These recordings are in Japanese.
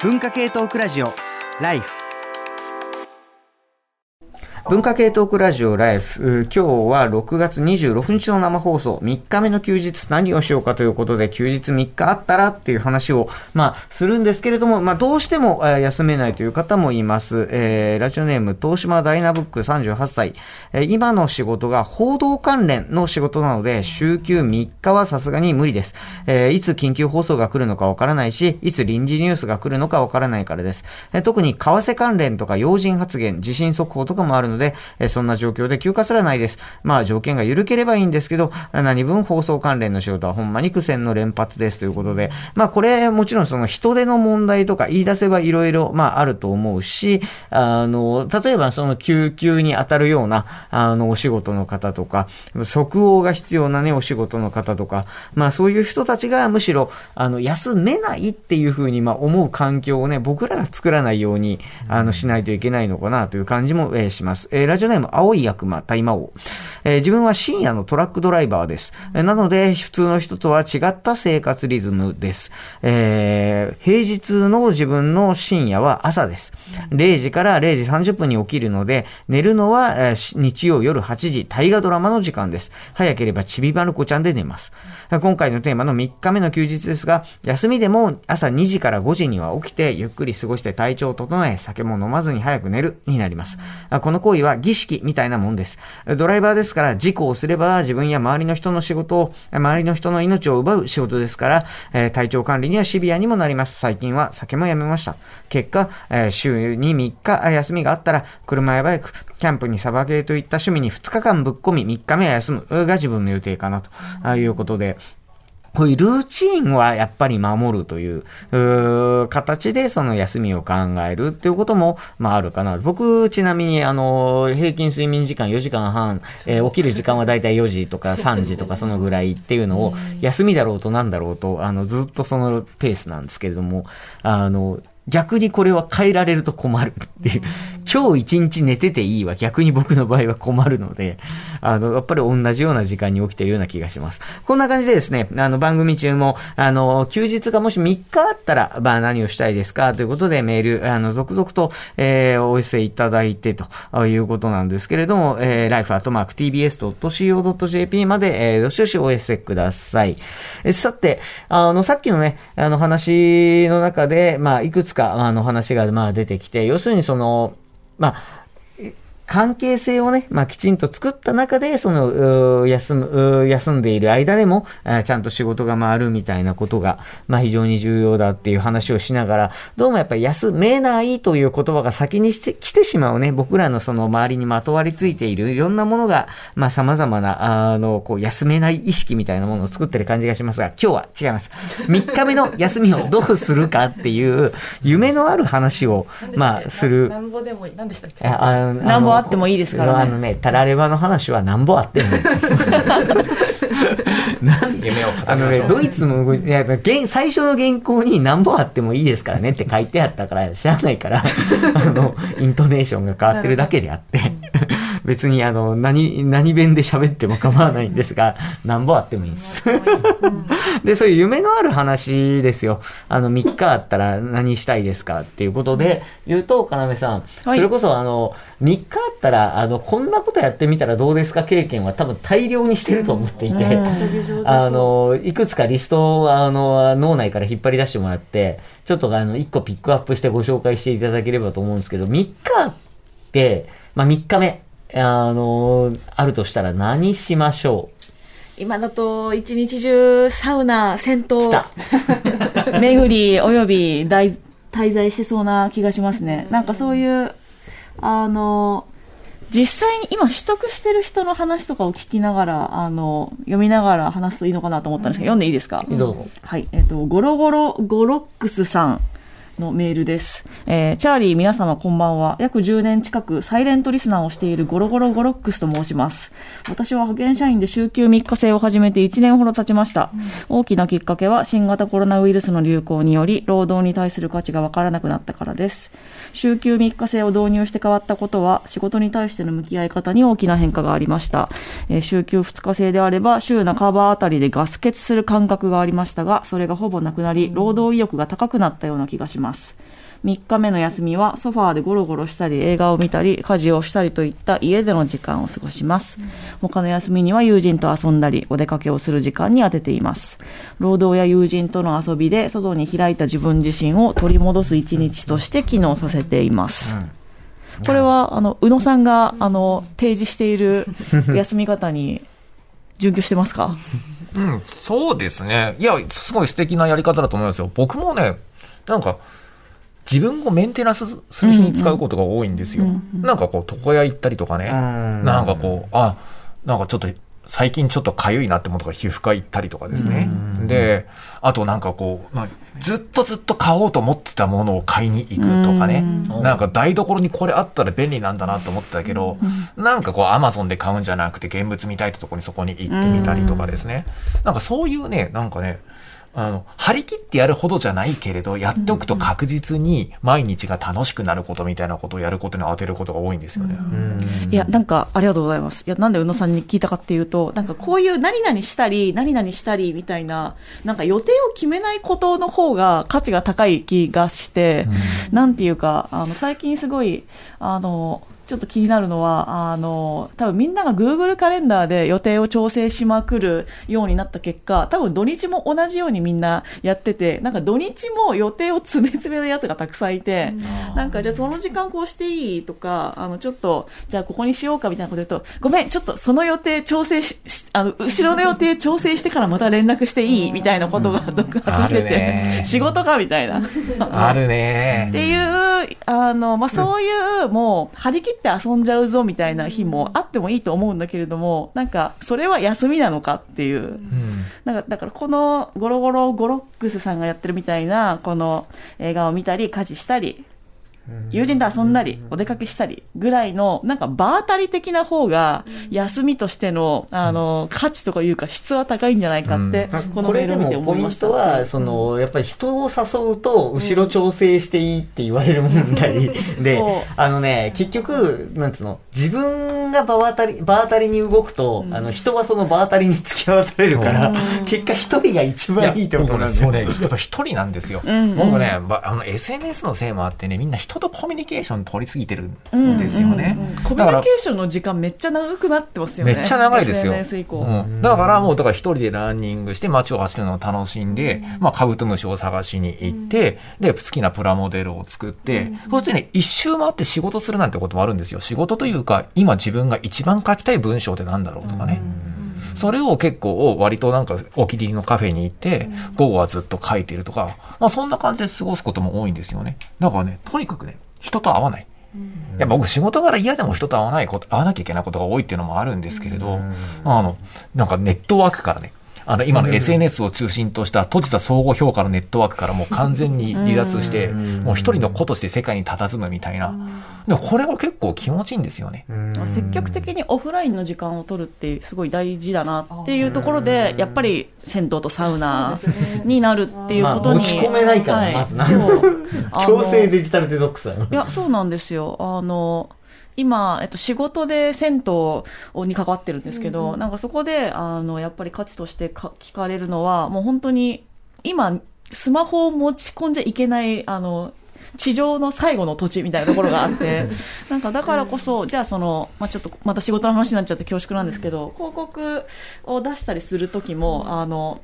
文化系トークラジオライフ。文化系トークラジオライフ。今日は6月26日の生放送、3日目の休日何をしようかということで、休日3日あったらっていう話を、まあ、するんですけれども、まあ、どうしても、休めないという方もいます。えー、ラジオネーム、東島ダイナブック38歳。えー、今の仕事が報道関連の仕事なので、週休3日はさすがに無理です。えー、いつ緊急放送が来るのかわからないし、いつ臨時ニュースが来るのかわからないからです。えー、特に為替関連とか要人発言、地震速報とかもあるので、で、えそんな状況で休暇すらないです。まあ条件が緩ければいいんですけど、何分放送関連の仕事はほんまに苦戦の連発ですということで、まあこれもちろんその人手の問題とか言い出せばいろいろまああると思うし、あの、例えばその救急に当たるような、あの、お仕事の方とか、即応が必要なね、お仕事の方とか、まあそういう人たちがむしろ、あの、休めないっていうふうにまあ思う環境をね、僕らが作らないように、あの、しないといけないのかなという感じも、えー、します。えー、ラジオネーム、青い悪魔、大魔王。えー、自分は深夜のトラックドライバーです。えー、なので、普通の人とは違った生活リズムです。えー、平日の自分の深夜は朝です。0時から0時30分に起きるので、寝るのは、えー、日曜夜8時、大河ドラマの時間です。早ければちびまる子ちゃんで寝ます。今回のテーマの3日目の休日ですが、休みでも朝2時から5時には起きて、ゆっくり過ごして体調を整え、酒も飲まずに早く寝るになります。この行為は儀式みたいなもんです。ドライバーですから事故をすれば自分や周りの人の仕事を、周りの人の命を奪う仕事ですから、えー、体調管理にはシビアにもなります。最近は酒もやめました。結果、えー、週に3日休みがあったら、車やバイク、キャンプにサバゲーといった趣味に2日間ぶっ込み3日目は休むが自分の予定かなということで、こういうルーチンはやっぱり守るという、う形でその休みを考えるっていうことも、まああるかな。僕、ちなみに、あの、平均睡眠時間4時間半、えー、起きる時間はだいたい4時とか 3時とかそのぐらいっていうのを、休みだろうとなんだろうと、あの、ずっとそのペースなんですけれども、あの、逆にこれは変えられると困るっていう。今日一日寝てていいは逆に僕の場合は困るので、あの、やっぱり同じような時間に起きてるような気がします。こんな感じでですね、あの、番組中も、あの、休日がもし3日あったら、まあ何をしたいですか？ということでメール、あの、続々と、えー、お寄せいただいてということなんですけれども、えー、life.tbs.co.jp まで、えー、どしどしお寄せください。えさて、あの、さっきのね、あの話の中で、まあ、いくつか、あの、話が、まあ、出てきて、要するにその、まあ、関係性をね、まあ、きちんと作った中で、その、休む、休んでいる間でも、ちゃんと仕事が回るみたいなことが、まあ、非常に重要だっていう話をしながら、どうもやっぱり休めないという言葉が先にして来てしまうね、僕らのその周りにまとわりついているいろんなものが、まあ、様々な、あの、こう、休めない意識みたいなものを作ってる感じがしますが、今日は違います。3日目の 休みをどうするかっていう、夢のある話を、まあ、する。なんぼでもいい。何でしたっけ？あのあってもいいですからね。あのね、タラレバの話はなんぼあってもいい。夢をあのね、ドイツも、いや最初の原稿になんぼあってもいいですからねって書いてあったから、知らないから、あの、イントネーションが変わってるだけであって、別にあの、何、何弁で喋っても構わないんですが、なんぼあってもいいです。で、そういう夢のある話ですよ。あの、3日あったら何したいですかっていうことで言うと、かなめさん、それこそあの、3日あったら、あの、こんなことやってみたらどうですか経験は多分大量にしてると思っていて、あの、いくつかリストを、あの、脳内から引っ張り出してもらって、ちょっとあの、1個ピックアップしてご紹介していただければと思うんですけど、3日って、まあ3日目、あの、あるとしたら何しましょう？今だと一日中サウナ、銭湯、巡りおよび滞在してそうな気がしますね。なんかそういう、あの、実際に今取得してる人の話とかを聞きながら、あの、読みながら話すといいのかなと思ったんですけど、読んでいいですか？どうぞ。はい。えっ、と、ゴロゴロゴロックスさん。のメールです。えー、チャーリー皆様こんばんは。約10年近くサイレントリスナーをしているゴロゴロゴロックスと申します。私は派遣社員で週休3日制を始めて1年ほど経ちました。うん、大きなきっかけは新型コロナウイルスの流行により労働に対する価値がわからなくなったからです。週休3日制を導入して変わったことは仕事に対しての向き合い方に大きな変化がありました。えー、週休2日制であれば週半ばあたりでガス欠する感覚がありましたが、それがほぼなくなり、労働意欲が高くなったような気がします。ます。3日目の休みはソファーでゴロゴロしたり映画を見たり家事をしたりといった家での時間を過ごします。他の休みには友人と遊んだりお出かけをする時間に当てています。労働や友人との遊びで外に開いた自分自身を取り戻す一日として機能させています。これは、あの、宇野さんが、あの、提示している 休み方に、準拠してますか？うん、そうですね。いや、すごい素敵なやり方だと思いますよ。僕もね、なんか、自分をメンテナンスする日に使うことが多いんですよ。なんかこう、床屋行ったりとかね。んなんかこう、あ、なんかちょっと、最近ちょっと痒いなってものとか皮膚科行ったりとかですね。で、あとなんかこう、まあ、ずっとずっと買おうと思ってたものを買いに行くとかね。なんか台所にこれあったら便利なんだなと思ったけど、なんかこうアマゾンで買うんじゃなくて現物見たいってところにそこに行ってみたりとかですね。なんかそういうね、なんかね、あの、張り切ってやるほどじゃないけれど、やっておくと確実に毎日が楽しくなることみたいなことをやることに当てることが多いんですよね。いや、なんか、ありがとうございます。いや、なんで宇野さんに聞いたかっていうと、なんかこういう何々したり、何々したりみたいな、なんか予定を決めないことの方が価値が高い気がして、なんていうか、あの、最近すごい、あの、ちょっと気になるのは、あの、多分みんなが Google カレンダーで予定を調整しまくるようになった結果、多分土日も同じようにみんなやってて、なんか土日も予定を詰め詰めのやつがたくさんいて、なんかじゃあその時間こうしていいとか、あの、ちょっと、じゃあここにしようかみたいなこと言うと、ごめん、ちょっとその予定調整し、しあの、後ろの予定調整してからまた連絡していい？みたいなことが続発してて、仕事かみたいな。あるね。っていう、あの、まあ、そういう、もう、張り切って遊んじゃうぞみたいな日もあってもいいと思うんだけれども、なんか、それは休みなのかっていう。なんか、だから、この、ゴロゴロゴロックスさんがやってるみたいな、この映画を見たり、家事したり、友人と遊んだり、お出かけしたりぐらいの、なんか場当たり的な方が、休みとしての、あの、価値とかいうか質は高いんじゃないかって、このメールを見て思いました。トは、その、やっぱり人を誘うと、後ろ調整していいって言われる問題 であのね、結局、なんつうの、自分が場当たり、場当たりに動くと、あの、人はその場当たりに付き合わされるから、結果一人が一番いいってことなんですよ。僕ね、やっぱ一人なんですよ。ん。僕ね、ばあの、SNS のせいもあってね、みんな人とコミュニケーション取りすぎてるんですよね。コミュニケーションの時間めっちゃ長くなってますよね。めっちゃ長いですよ。うんだからもう、だから一人でランニングして街を走るのを楽しんで、まあカブトムシを探しに行って、で、好きなプラモデルを作って、そしてね、一周回って仕事するなんてこともあるんですよ。仕事というか、今自分が一番書きたい文章ってなんだろうとかね。それを結構割となんかお気に入りのカフェに行って、午後はずっと書いてるとか、まあそんな感じで過ごすことも多いんですよね。だからね、とにかくね、人と会わない。いや僕仕事柄嫌でも人と会わないこと、会わなきゃいけないことが多いっていうのもあるんですけれど、あの、なんかネットワークからね、あの、今の SNS を中心とした閉じた相互評価のネットワークからもう完全に離脱して、もう一人の子として世界に佇むみたいな。でもこれが結構気持ちいいんですよね。積極的にオフラインの時間を取るってすごい大事だなっていうところで、やっぱり銭湯とサウナになるっていうことに。まあ持ち込めないからはいまずな強制デジタルデトックス。いや、そうなんですよ。あの、今、えっと、仕事で銭湯に関わってるんですけど、なんかそこで、あの、やっぱり価値としてか聞かれるのは、もう本当に、今、スマホを持ち込んじゃいけない、あの、地上の最後の土地みたいなところがあって、なんかだからこそ、じゃあその、まあ、ちょっとまた仕事の話になっちゃって恐縮なんですけど、広告を出したりするときも、あの、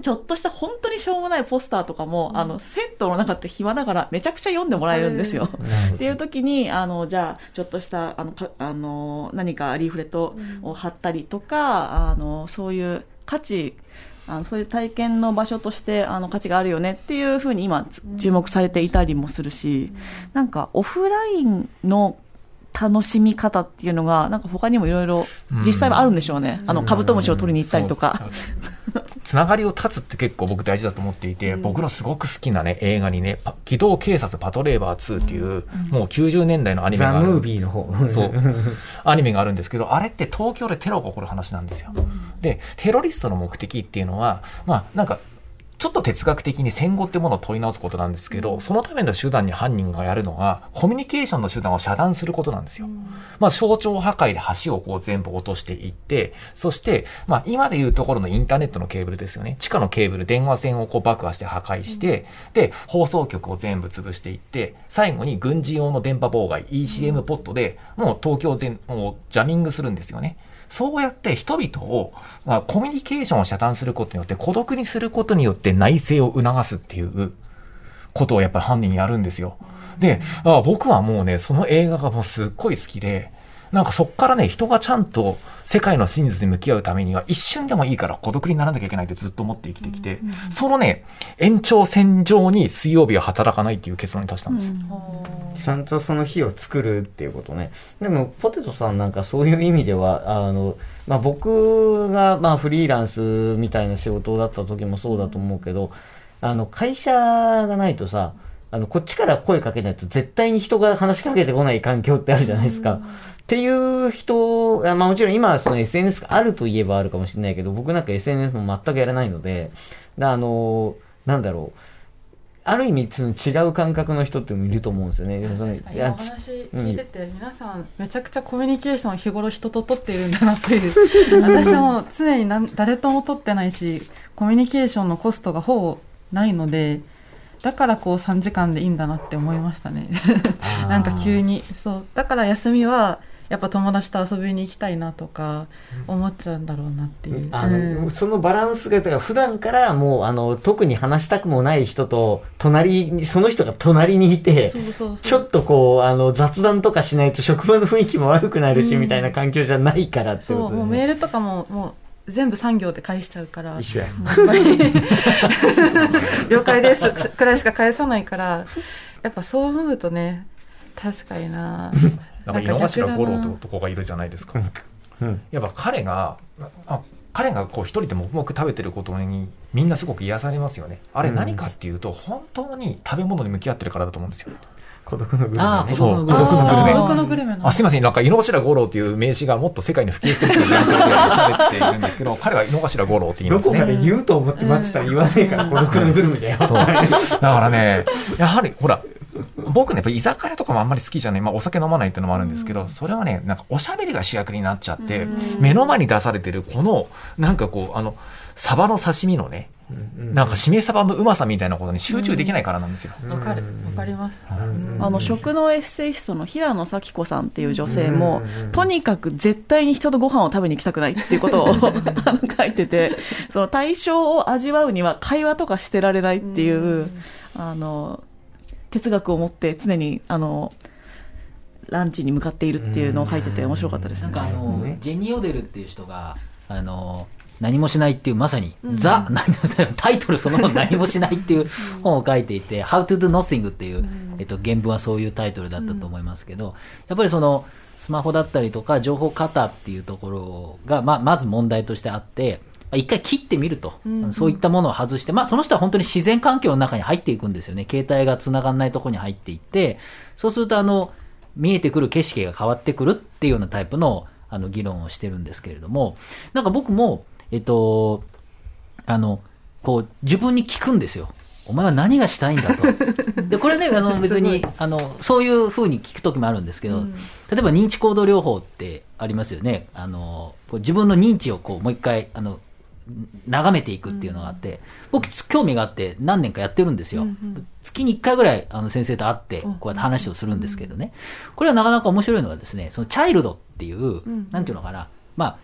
ちょっとした本当にしょうもないポスターとかも、あの、銭湯の中って暇だからめちゃくちゃ読んでもらえるんですよ。っていう時に、あの、じゃあ、ちょっとした、あの、かあの、何かリーフレットを貼ったりとか、あの、そういう価値、あのそういう体験の場所としてあの価値があるよねっていうふうに今つ注目されていたりもするし、なんかオフラインの楽しみ方っていうのが、なんか他にもいろいろ実際はあるんでしょうね。あの、カブトムシを取りに行ったりとか。つながりを断つって結構僕大事だと思っていて、僕のすごく好きなね、映画にね、パ機動警察パトレーバー2っていう、もう90年代のアニメザ・がある。ムービーの方。そう。アニメがあるんですけど、あれって東京でテロが起こる話なんですよ。で、テロリストの目的っていうのは、まあ、なんか、ちょっと哲学的に戦後ってものを問い直すことなんですけど、そのための手段に犯人がやるのが、コミュニケーションの手段を遮断することなんですよ。まあ、象徴破壊で橋をこう全部落としていって、そして、まあ、今でいうところのインターネットのケーブルですよね。地下のケーブル、電話線をこう爆破して破壊して、で、放送局を全部潰していって、最後に軍事用の電波妨害、ECM ポットで、もう東京全、もうジャミングするんですよね。そうやって人々を、まあ、コミュニケーションを遮断することによって、孤独にすることによって内政を促すっていうことをやっぱり犯人やるんですよ。で、僕はもうね、その映画がもうすっごい好きで、なんかそっからね、人がちゃんと世界の真実に向き合うためには一瞬でもいいから孤独にならなきゃいけないってずっと思って生きてきて、うんうん、そのね、延長線上に水曜日は働かないっていう結論に達したんです。うん、ちゃんとその日を作るっていうことね。でも、ポテトさんなんかそういう意味では、あの、まあ、僕がまあフリーランスみたいな仕事だった時もそうだと思うけど、あの、会社がないとさ、あの、こっちから声かけないと絶対に人が話しかけてこない環境ってあるじゃないですか。っていう人、まあもちろん今はその SNS があるといえばあるかもしれないけど、僕なんか SNS も全くやらないので、あの、なんだろう。ある意味その違う感覚の人ってもいると思うんですよね。お話聞いてて、うん、皆さんめちゃくちゃコミュニケーションを日頃人と取っているんだなっていう。私も常に誰とも取ってないしコミュニケーションのコストがほぼないのでだからこう3時間でいいんだなって思いましたね。なんか急に。そう。だから休みはやっぱ友達と遊びに行きたいなとか思っちゃうんだろうなっていう。あの、うん、そのバランスが、だから普段からもう、あの、特に話したくもない人と、隣に、その人が隣にいて、ちょっとこう、あの、雑談とかしないと職場の雰囲気も悪くなるし、うん、みたいな環境じゃないからってこと、ね、そう、もうメールとかも、もう、全部産業で返しちゃうから。一緒や。了解です。くらいしか返さないから、やっぱそう思うとね、確かにななんか井の頭五郎という男がいるじゃないですか。うん、やっぱ彼があ彼がこう一人で黙々食べてることにみんなすごく癒されますよね。あれ何かっていうと、本当に食べ物に向き合ってるからだと思うんですよ。孤独のグルメ、ね、そう、孤独のグルメ。あ、すみません、なんか井の頭五郎っていう名詞がもっと世界に普及してるというっているんですけど、彼は井の頭五郎って言いますね。どこかで言うと思って待ってたら言わねえから、孤独のグルメだよ。だからね、やはり、ほら、僕ね、やっぱ居酒屋とかもあんまり好きじゃない。まあお酒飲まないっていうのもあるんですけど、それはね、なんかおしゃべりが主役になっちゃって、目の前に出されてるこの、なんかこう、あの、サバの刺身のね、なんかしめ鯖のうまさみたいなことに集中できないからなんですよ。わ、かる、わかります。あの食のエッセイストの平野咲子さんっていう女性も、とにかく絶対に人とご飯を食べに行きたくないっていうことを 書いてて、その対象を味わうには会話とかしてられないっていう、あの哲学を持って常にあのランチに向かっているっていうのを書いてて面白かったです、ね、なんかあの、ジェニー・オデルっていう人があの何もしないっていうまさに、うん、ザ何もしないタイトルそのもの 何もしないっていう本を書いていて、How to do nothing っていう、えっと、原文はそういうタイトルだったと思いますけど、やっぱりそのスマホだったりとか情報過多っていうところが、まあ、まず問題としてあって一回切ってみると、うんうん、そういったものを外して、まあ、その人は本当に自然環境の中に入っていくんですよね。携帯が繋がらないところに入っていって、そうすると、あの、見えてくる景色が変わってくるっていうようなタイプの、あの、議論をしてるんですけれども、なんか僕も、えっと、あの、こう、自分に聞くんですよ。お前は何がしたいんだと。で、これね、あの、別に、あの、そういうふうに聞くときもあるんですけど、うん、例えば認知行動療法ってありますよね。あの、自分の認知をこう、もう一回、あの、眺めていくっていうのがあって、僕、興味があって何年かやってるんですよ。月に1回ぐらいあの先生と会って、こうやって話をするんですけどね。これはなかなか面白いのはですね、そのチャイルドっていう、なんていうのかな、まあ、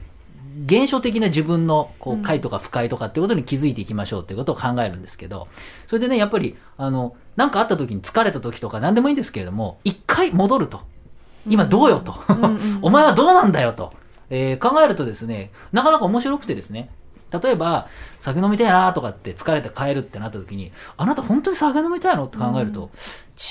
現象的な自分のこう快とか不快とかっていうことに気づいていきましょうっていうことを考えるんですけど、それでね、やっぱり、あの、なんかあった時に疲れた時とか何でもいいんですけれども、一回戻ると。今どうよと。お前はどうなんだよと。えー、考えるとですね、なかなか面白くてですね、例えば、酒飲みたいなとかって疲れて帰るってなった時に、あなた本当に酒飲みたいのって考えると、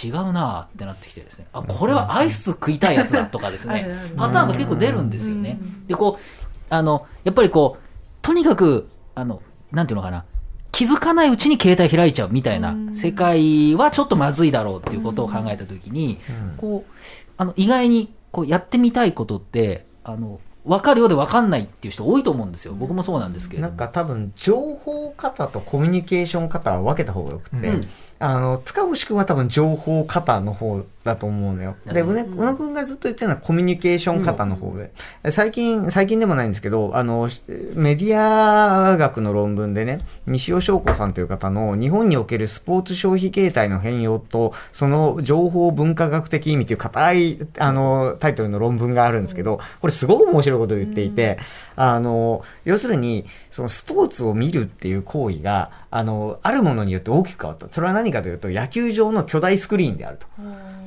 違うなってなってきてですね、あ、これはアイス食いたいやつだとかですね、パターンが結構出るんですよね。で、こう、あの、やっぱりこう、とにかく、あの、なんていうのかな、気づかないうちに携帯開いちゃうみたいな世界はちょっとまずいだろうっていうことを考えたときに、こう、あの、意外に、こう、やってみたいことって、あの、分かるようで分かんないっていう人多いと思うんですよ。僕もそうなんですけれども。なんか多分、情報型とコミュニケーション型は分けた方がよくて、うんあの、塚越くんは多分情報型の方だと思うのよ。で、うんうね、宇野くんがずっと言ってるのはコミュニケーション型の方で。最近、最近でもないんですけど、あの、メディア学の論文でね、西尾翔子さんという方の日本におけるスポーツ消費形態の変容と、その情報文化学的意味という硬い、あの、タイトルの論文があるんですけど、これすごく面白いことを言っていて、あの、要するに、そのスポーツを見るっていう行為が、あの、あるものによって大きく変わった。それは何かというと、野球場の巨大スクリーンであると。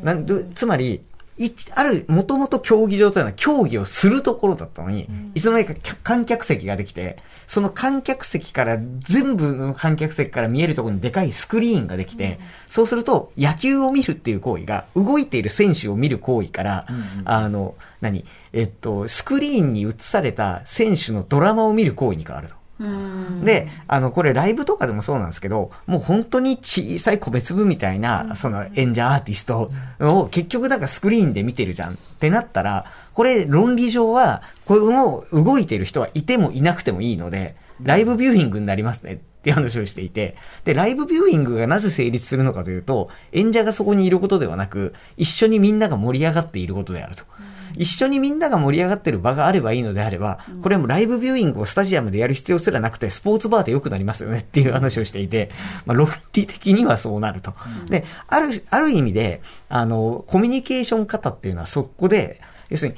なんでつまり、いある、もともと競技場というのは競技をするところだったのに、いつの間にか観客席ができて、その観客席から、全部の観客席から見えるところにでかいスクリーンができて、そうすると野球を見るっていう行為が、動いている選手を見る行為から、あの、何えっと、スクリーンに映された選手のドラマを見る行為に変わると。で、あの、これライブとかでもそうなんですけど、もう本当に小さい米粒みたいな、その演者アーティストを結局なんかスクリーンで見てるじゃんってなったら、これ論理上は、この動いてる人はいてもいなくてもいいので、ライブビューイングになりますねっていう話をしていて、で、ライブビューイングがなぜ成立するのかというと、演者がそこにいることではなく、一緒にみんなが盛り上がっていることであると。一緒にみんなが盛り上がってる場があればいいのであれば、これはもうライブビューイングをスタジアムでやる必要すらなくて、スポーツバーで良くなりますよねっていう話をしていて、まあ論理的にはそうなると。で、ある、ある意味で、あの、コミュニケーション方っていうのはそこで、要するに、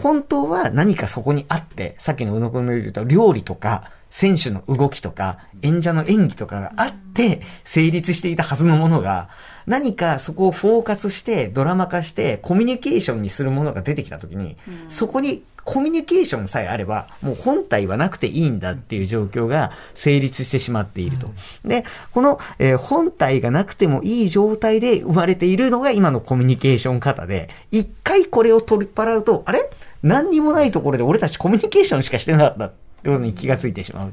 本当は何かそこにあって、さっきの宇野くんの言うと、料理とか、選手の動きとか、演者の演技とかがあって、成立していたはずのものが、何かそこをフォーカスして、ドラマ化して、コミュニケーションにするものが出てきたときに、そこにコミュニケーションさえあれば、もう本体はなくていいんだっていう状況が成立してしまっていると。で、この、えー本体がなくてもいい状態で生まれているのが今のコミュニケーション方で、一回これを取り払うと、あれ？何にもないところで俺たちコミュニケーションしかしてなかったってことに気がついてしまう。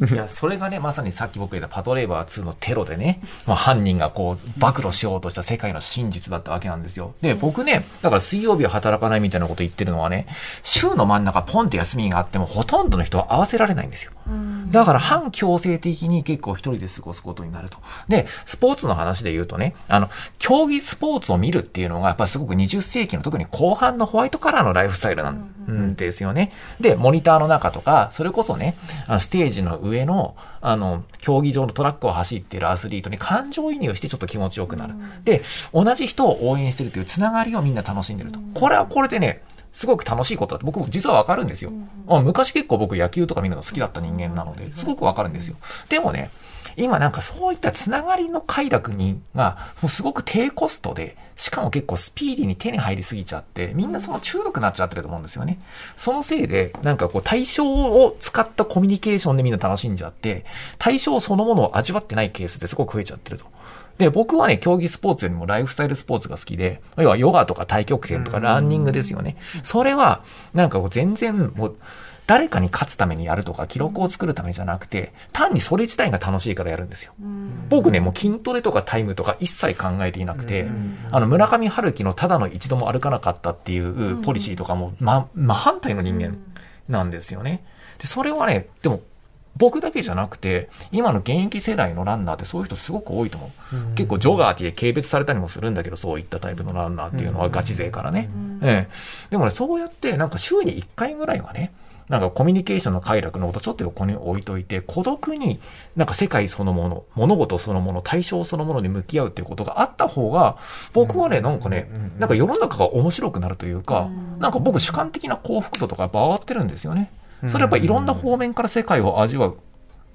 いや、それがね、まさにさっき僕言ったパトレーバー2のテロでね、まあ、犯人がこう、暴露しようとした世界の真実だったわけなんですよ。で、僕ね、だから水曜日は働かないみたいなこと言ってるのはね、週の真ん中ポンって休みがあっても、ほとんどの人は合わせられないんですよ。だから反強制的に結構一人で過ごすことになると。で、スポーツの話で言うとね、あの、競技スポーツを見るっていうのが、やっぱりすごく20世紀の特に後半のホワイトカラーのライフスタイルなんですよね。で、モニターの中とか、それこそね、あのステージの上の、あの、競技場のトラックを走っているアスリートに感情移入してちょっと気持ちよくなる。で、同じ人を応援してるというつながりをみんな楽しんでると。これはこれでね、すごく楽しいことだって僕も実はわかるんですよ。あ昔結構僕野球とか見るの好きだった人間なので、すごくわかるんですよ。でもね、今なんかそういったつながりの快楽にが、もうすごく低コストで、しかも結構スピーディーに手に入りすぎちゃって、みんなその中毒になっちゃってると思うんですよね。そのせいで、なんかこう対象を使ったコミュニケーションでみんな楽しんじゃって、対象そのものを味わってないケースってすごく増えちゃってると。で、僕はね、競技スポーツよりもライフスタイルスポーツが好きで、要はヨガとか太極拳とかランニングですよね。それは、なんかこう全然もう、誰かに勝つためにやるとか、記録を作るためじゃなくて、単にそれ自体が楽しいからやるんですよ。僕ね、もう筋トレとかタイムとか一切考えていなくて、あの、村上春樹のただの一度も歩かなかったっていうポリシーとかも、ま、ま、反対の人間なんですよね。で、それはね、でも、僕だけじゃなくて、今の現役世代のランナーってそういう人すごく多いと思う。結構ジョガーって軽蔑されたりもするんだけど、そういったタイプのランナーっていうのはガチ勢からね。ええ。でもね、そうやってなんか週に1回ぐらいはね、なんかコミュニケーションの快楽のことちょっと横に置いといて、孤独になんか世界そのもの、物事そのもの、対象そのものに向き合うっていうことがあった方が、僕はね、なんかね、なんか世の中が面白くなるというか、なんか僕主観的な幸福度とかやっぱ上がってるんですよね。それやっぱいろんな方面から世界を味わう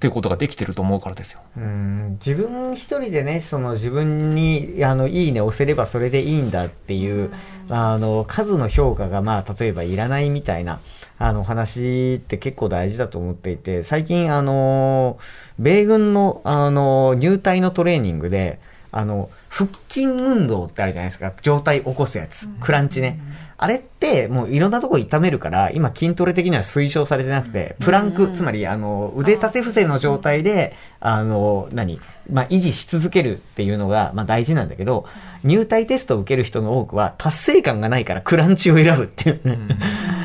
っていうことができてると思うからですよ。うん。自分一人でね、その自分に、あの、いいね押せればそれでいいんだっていう、あの、数の評価がまあ、例えばいらないみたいな、あの、話って結構大事だと思っていて、最近あの、米軍の、あの、入隊のトレーニングで、あの、腹筋運動ってあるじゃないですか。上体起こすやつ。クランチね。あれって、もういろんなとこ痛めるから、今筋トレ的には推奨されてなくて、プランク、つまり、あの、腕立て伏せの状態で、あの、何？まあ、維持し続けるっていうのが、まあ、大事なんだけど、入隊テストを受ける人の多くは、達成感がないからクランチを選ぶっていうね。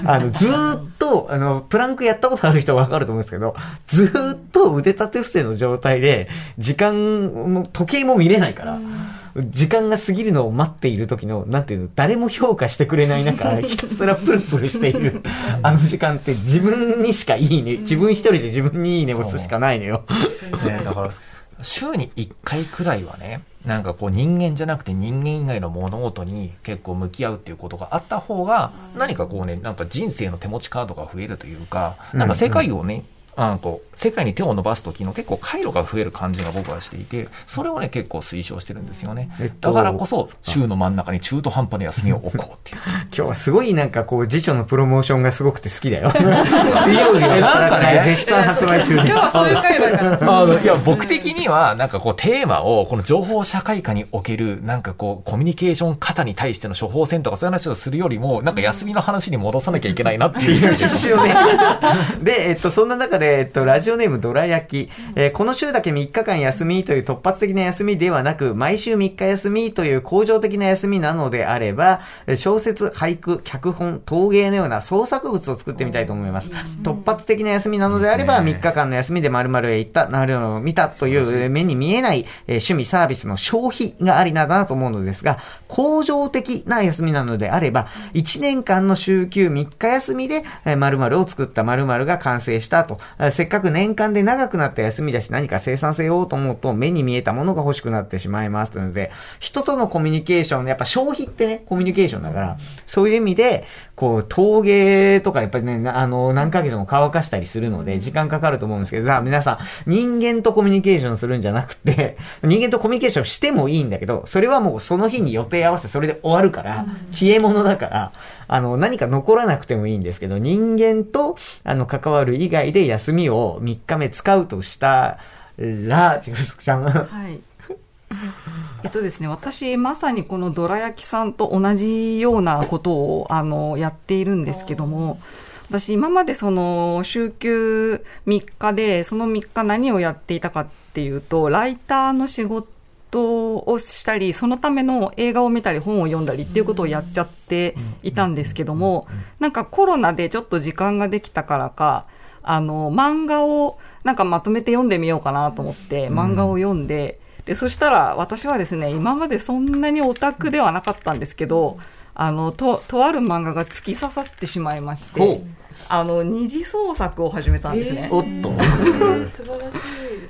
あの、ずーっと、あの、プランクやったことある人はわかると思うんですけど、ずーっと腕立て伏せの状態で、時間も、時計も見れないから、時間が過ぎるのを待っている時の、なんていうの、誰も評価してくれない中、ひたすらプルプルしている、あの時間って自分にしかいいね、自分一人で自分にいいね押すしかないのよ。ね、だから、週に1回くらいはね、なんかこう人間じゃなくて人間以外の物事に結構向き合うっていうことがあった方が、何かこうね、なんか人生の手持ちカードが増えるというか、なんか世界をね、あのこう世界に手を伸ばす時の結構回路が増える感じが僕はしていて、それをね、結構推奨してるんですよね。えっとだからこそ、週の真ん中に中途半端な休みを置こうっていう。今日はすごいなんかこう辞書のプロモーションがすごくて好きだよ。水曜日は働かない絶賛発売中です。今日はそういう回だから。いや、僕的には、なんかこう、テーマを、この情報社会科における、なんかこう、コミュニケーション方に対しての処方箋とかそういう話をするよりも、なんか休みの話に戻さなきゃいけないなっていう。で、えっと、そんな中で、えっと、ラジオネームドラ焼き、えーこの週だけ3日間休みという突発的な休みではなく、毎週3日休みという恒常的な休みなのであれば、えー小説、俳句、脚本、陶芸のような創作物を作ってみたいと思います。突発的な休みなのであれば、いいですね。3日間の休みで〇〇へ行った、なるのを見たというえー目に見えない、えー趣味サービスの消費がありなだなと思うのですが、恒常的な休みなのであれば、1年間の週休3日休みで、えー〇〇を作った〇〇が完成したと、えーせっかく年間で長くなった休みだし何か生産性をと思うと目に見えたものが欲しくなってしまいますというので、人とのコミュニケーション、やっぱ消費ってね、コミュニケーションだから、そういう意味で、こう、陶芸とかやっぱりね、なあの、何ヶ月も乾かしたりするので、時間かかると思うんですけど、さあ皆さん、人間とコミュニケーションするんじゃなくて、人間とコミュニケーションしてもいいんだけど、それはもうその日に予定合わせてそれで終わるから、消え物だから、あの、何か残らなくてもいいんですけど、人間と、あの、関わる以外で休みを3日目使うとしたら、ちぐすくさん。はい。えっとですね、私、まさにこのどら焼きさんと同じようなことを、あの、やっているんですけども、私、今までその、週休3日で、その3日何をやっていたかっていうと、ライターの仕事をしたり、そのための映画を見たり、本を読んだりっていうことをやっちゃっていたんですけども、なんかコロナでちょっと時間ができたからか、あの、漫画をなんかまとめて読んでみようかなと思って、漫画を読んで、で、そしたら私はですね、今までそんなにオタクではなかったんですけど、あの、と、とある漫画が突き刺さってしまいまして、あの、二次創作を始めたんですね。おっと。素晴らし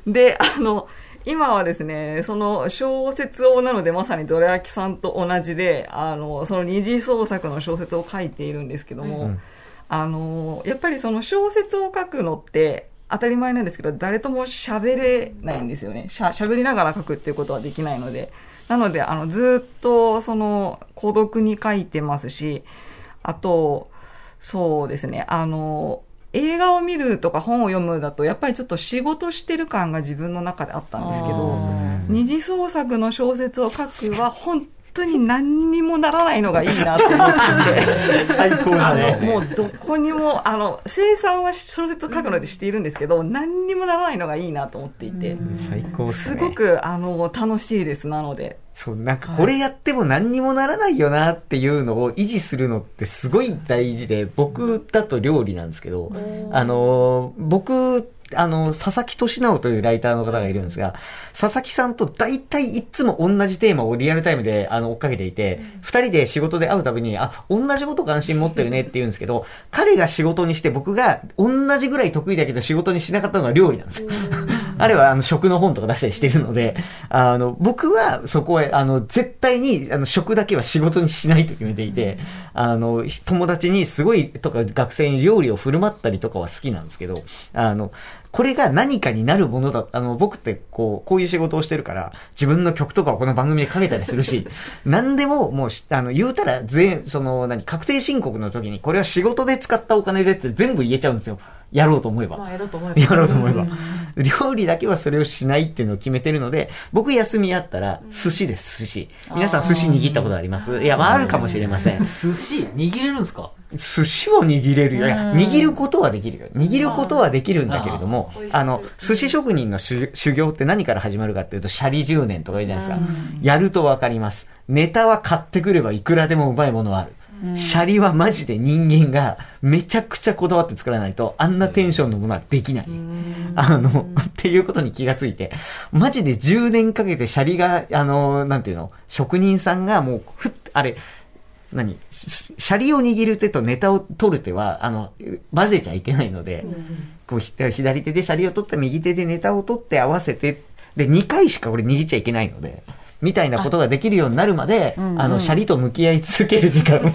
い。で、あの、今はですね、その小説をなのでまさにどら焼きさんと同じで、あの、その二次創作の小説を書いているんですけども、うんあの、やっぱりその小説を書くのって当たり前なんですけど、誰とも喋れないんですよね。しゃ喋りながら書くっていうことはできないので。なので、あの、ずっとその孤独に書いてますし、あと、そうですね、あの、映画を見るとか本を読むだと、やっぱりちょっと仕事してる感が自分の中であったんですけど、二次創作の小説を書くは本当に何にもならないのがいいなと思っていて。最高だね。もうどこにも、あの、生産は小説を書くのでしているんですけど、何にもならないのがいいなと思っていて、最高ですね。すごく、あの、楽しいです、なので。そう、なんかこれやっても何にもならないよなっていうのを維持するのってすごい大事で、僕だと料理なんですけど、あの、僕、あの、佐々木俊直というライターの方がいるんですが、佐々木さんと大体いつも同じテーマをリアルタイムであの追っかけていて、二人で仕事で会うたびに、あ、同じこと関心持ってるねって言うんですけど、彼が仕事にして僕が同じぐらい得意だけど仕事にしなかったのが料理なんです。あれはあの食の本とか出したりしてるので、あの、僕はそこへ、あの、絶対にあの食だけは仕事にしないと決めていて、あの、友達にすごいとか学生に料理を振る舞ったりとかは好きなんですけど、あの、これが何かになるものだ、あの、僕ってこう、こういう仕事をしてるから、自分の曲とかをこの番組でかけたりするし、何でももうし、あの、言うたら全、その、何、確定申告の時に、これは仕事で使ったお金でって全部言えちゃうんですよ。やろうと思えば。まあ、やろうと思えば。やろうと思えば。料理だけはそれをしないっていうのを決めてるので、僕休みあったら、寿司です、寿司。皆さん寿司握ったことあります？いや、まああるかもしれません。寿司握れるんですか？寿司は握れるよ。いや、握ることはできるよ。握ることはできるんだけれどもあの、寿司職人の修修行って何から始まるかっていうと、シャリ10年とか言うじゃないですか。やるとわかります。ネタは買ってくればいくらでもうまいものはある。シャリはマジで人間がめちゃくちゃこだわって作らないと、あんなテンションのものはできない。あの、っていうことに気がついて、マジで10年かけてシャリが、あの、なんていうの、職人さんがもう、ふっ、あれ、何シャリを握る手とネタを取る手は、あの、混ぜちゃいけないので、こうひ左手でシャリを取って右手でネタを取って合わせて、で、2回しかこれ握っちゃいけないので、みたいなことができるようになるまで、あ,、うんうん。の、シャリと向き合い続ける時間を。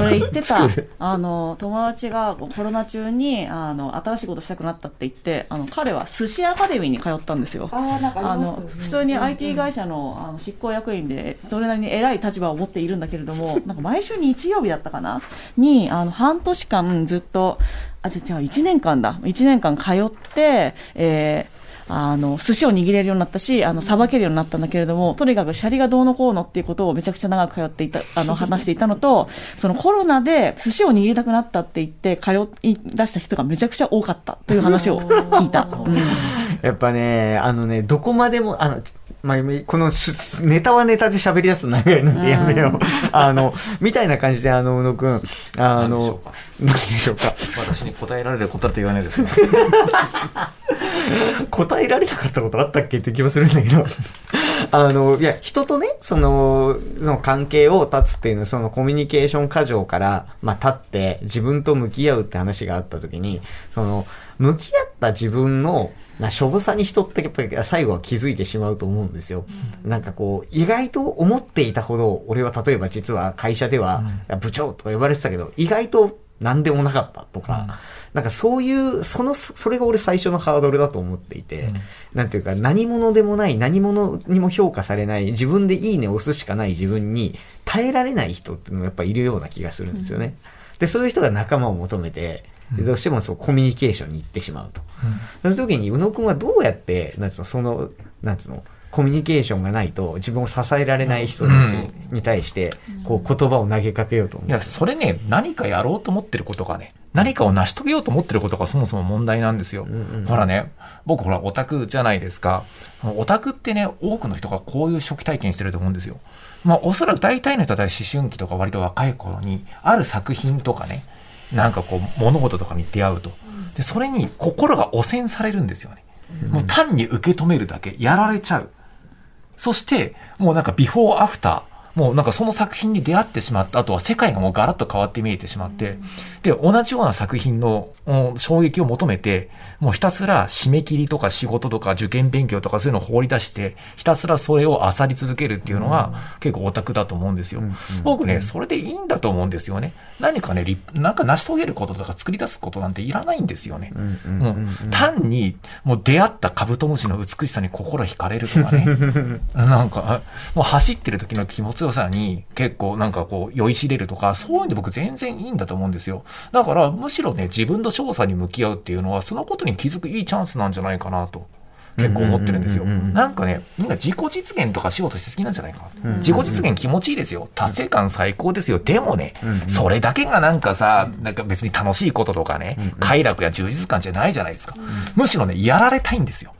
それ言ってた。あの、友達がコロナ中に、あの、新しいことしたくなったって言って、あの、彼は寿司アカデミーに通ったんですよ。ああなんかあの普通に IT 会社のあの執行役員でそれなりに偉い立場を持っているんだけれども なんか毎週日曜日だったかな？にあの半年間ずっとあ違う違う1年間だ。1年間通って、えーあの寿司を握れるようになったし、あのさばけるようになったんだけれども、とにかくシャリがどうのこうのっていうことをめちゃくちゃ長く通っていた、あの話していたのと、そのコロナで寿司を握りたくなったって言って通い出した人がめちゃくちゃ多かったという話を聞いた。うんやっぱね、あのね、どこまでも、あの、まあ、このしネタはネタで喋り出すと長いのでやめよう。あの、みたいな感じで、あの、宇野くん、あの何でしょうか、何でしょうか？私に答えられることだと言わないですが。答えられなかったことあったっけって気もするんだけど、あの、いや、人とね、その、の関係を断つっていうのは、そのコミュニケーション過剰から、まあ、立って自分と向き合うって話があった時に、その、向き合った自分の、な、しょぼさに人ってやっぱり最後は気づいてしまうと思うんですよ。なんかこう、意外と思っていたほど、俺は例えば実は会社では、部長とか呼ばれてたけど、意外と何でもなかったとか、なんかそういう、その、それが俺最初のハードルだと思っていて、なんていうか、何者でもない、何者にも評価されない、自分でいいねを押すしかない自分に耐えられない人っていうのがやっぱいるような気がするんですよね。で、そういう人が仲間を求めて、でどうしてもそうコミュニケーションに行ってしまうと。その時に宇野くんはどうやって、なんつうの、その、なんつうの、コミュニケーションがないと自分を支えられない人たちに対して、こう言葉を投げかけようと思う。いや、それね、何かやろうと思ってることがね、何かを成し遂げようと思ってることがそもそも問題なんですよ。ほらね、僕ほらオタクじゃないですか。オタクってね、多くの人がこういう初期体験してると思うんですよ。まあおそらく大体の人は思春期とか割と若い頃に、ある作品とかね、なんかこう物事とかに出会うと。で、それに心が汚染されるんですよね。もう単に受け止めるだけ、やられちゃう。そして、もうなんかビフォーアフター、もうなんかその作品に出会ってしまった後は世界がもうガラッと変わって見えてしまって、で、同じような作品のうん衝撃を求めて、もうひたすら締め切りとか仕事とか受験勉強とかそういうのを放り出して、ひたすらそれを漁り続けるっていうのが結構オタクだと思うんですよ。僕ね、それでいいんだと思うんですよね。何かね、立なんか成し遂げることとか作り出すことなんていらないんですよね。もう単に、もう出会ったカブトムシの美しさに心惹かれるとかね。なんか、あもう走ってる時の気持ちよさに結構なんかこう酔いしれるとか、そういうんで僕全然いいんだと思うんですよ。だからむしろね、自分の調査に向き合うっていうのは、そのことに気づくいいチャンスなんじゃないかなと。結構思ってるんですよ。なんかね、みんな自己実現とかしようとして好きなんじゃないかな。自己実現気持ちいいですよ。達成感最高ですよ。でもね、それだけがなんかさ、なんか別に楽しいこととかね、快楽や充実感じゃないじゃないですか。むしろね、やられたいんですよ。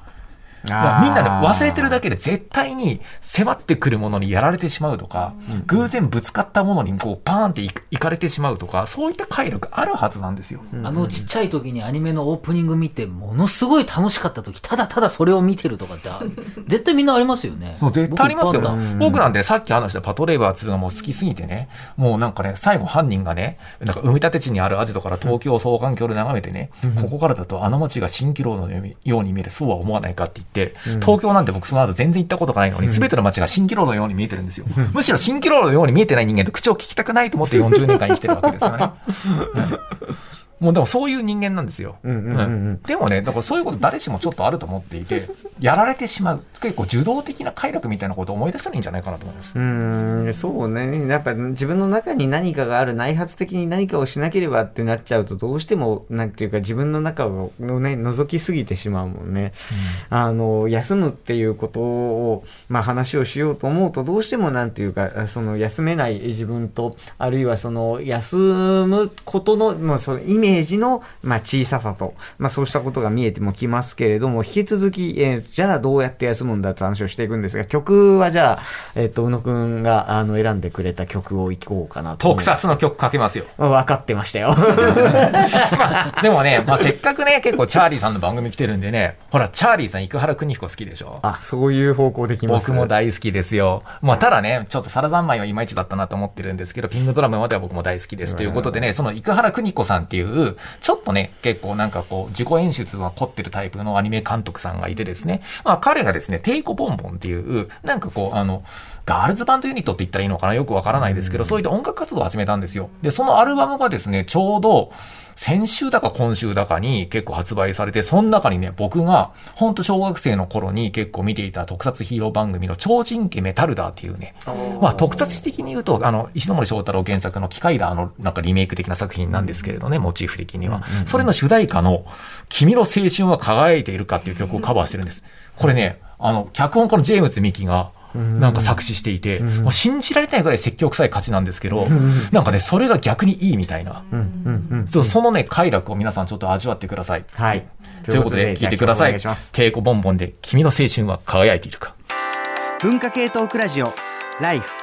みんなね、忘れてるだけで絶対に迫ってくるものにやられてしまうとか、偶然ぶつかったものにこうパーンっていいかれてしまうとか、そういった快楽あるはずなんですよ。あのちっちゃい時にアニメのオープニング見て、ものすごい楽しかった時、ただただそれを見てるとかって、あ絶対みんなありますよね。そう、絶対ありますよ。僕なんてさっき話したパトレーバー2がもう好きすぎてね、もうなんかね、最後犯人がね、なんか埋め立て地にあるアジトから東京を双眼鏡で眺めてね、ここからだとあの街が蜃気楼のように見える、そうは思わないかって言って、東京なんて僕その後全然行ったことがないのに、全ての街が蜃気楼のように見えてるんですよ。むしろ蜃気楼のように見えてない人間と口を聞きたくないと思って40年間生きてるわけですよね。う んもうでもそういう人間なんですよ。うんうんうんうんうんでもね、だからそういうこと誰しもちょっとあると思っていて、やられてしまう。結構受動的な快楽みたいなことを思い出せないんじゃないかなと思います。うーん、そうね。やっぱ自分の中に何かがある、内発的に何かをしなければってなっちゃうと、どうしても、なんていうか自分の中をね、覗きすぎてしまうもんね。あの、休むっていうことを、まあ話をしようと思うと、どうしてもなんていうか、その休めない自分と、あるいはその休むことの、まあそのイメメージの、まあ、小ささと、まあ、そうしたことが見えてもきますけれども、引き続き、えーじゃあどうやって休むんだって話をしていくんですが、曲はじゃあ、えっ、と、宇野くんが、あの、選んでくれた曲をいこうかなと。特撮の曲かけますよ。分かってましたよ。まあ、でもね、まあ、せっかくね、結構チャーリーさんの番組来てるんでね、ほら、チャーリーさん、生原邦彦好きでしょあ、そういう方向できます。僕も大好きですよ。まあ、ただね、ちょっとサラザンマイはいまいちだったなと思ってるんですけど、キングドラムまでは僕も大好きです。ということでね、その生原邦子さんっていう、ちょっとね、結構なんかこう、自己演出が凝ってるタイプのアニメ監督さんがいてですね、まあ、彼がですね、テイコボンボンっていう、なんかこう、あの、ガールズバンドユニットって言ったらいいのかな？よくわからないですけど、そういった音楽活動を始めたんですよ。で、そのアルバムがですね、ちょうど、先週だか今週だかに結構発売されて、その中にね、僕が、ほんと小学生の頃に結構見ていた特撮ヒーロー番組の超人家メタルダーっていうね、まあ特撮史的に言うと、あの、石森章太郎原作の機械ダーのなんかリメイク的な作品なんですけれどね、モチーフ的には。それの主題歌の、君の青春は輝いているかっていう曲をカバーしてるんです。これね、あの、脚本家のジェームズ・ミキが、なんか作詞していて、もう信じられないぐらい説教臭い歌詞なんですけど、なんかね、それが逆にいいみたいな。そうそのね、快楽を皆さんちょっと味わってください。はい。ということで、聞いてください。稽古ボンボンで、君の青春は輝いているか。文化系トークラジオ、ライフ。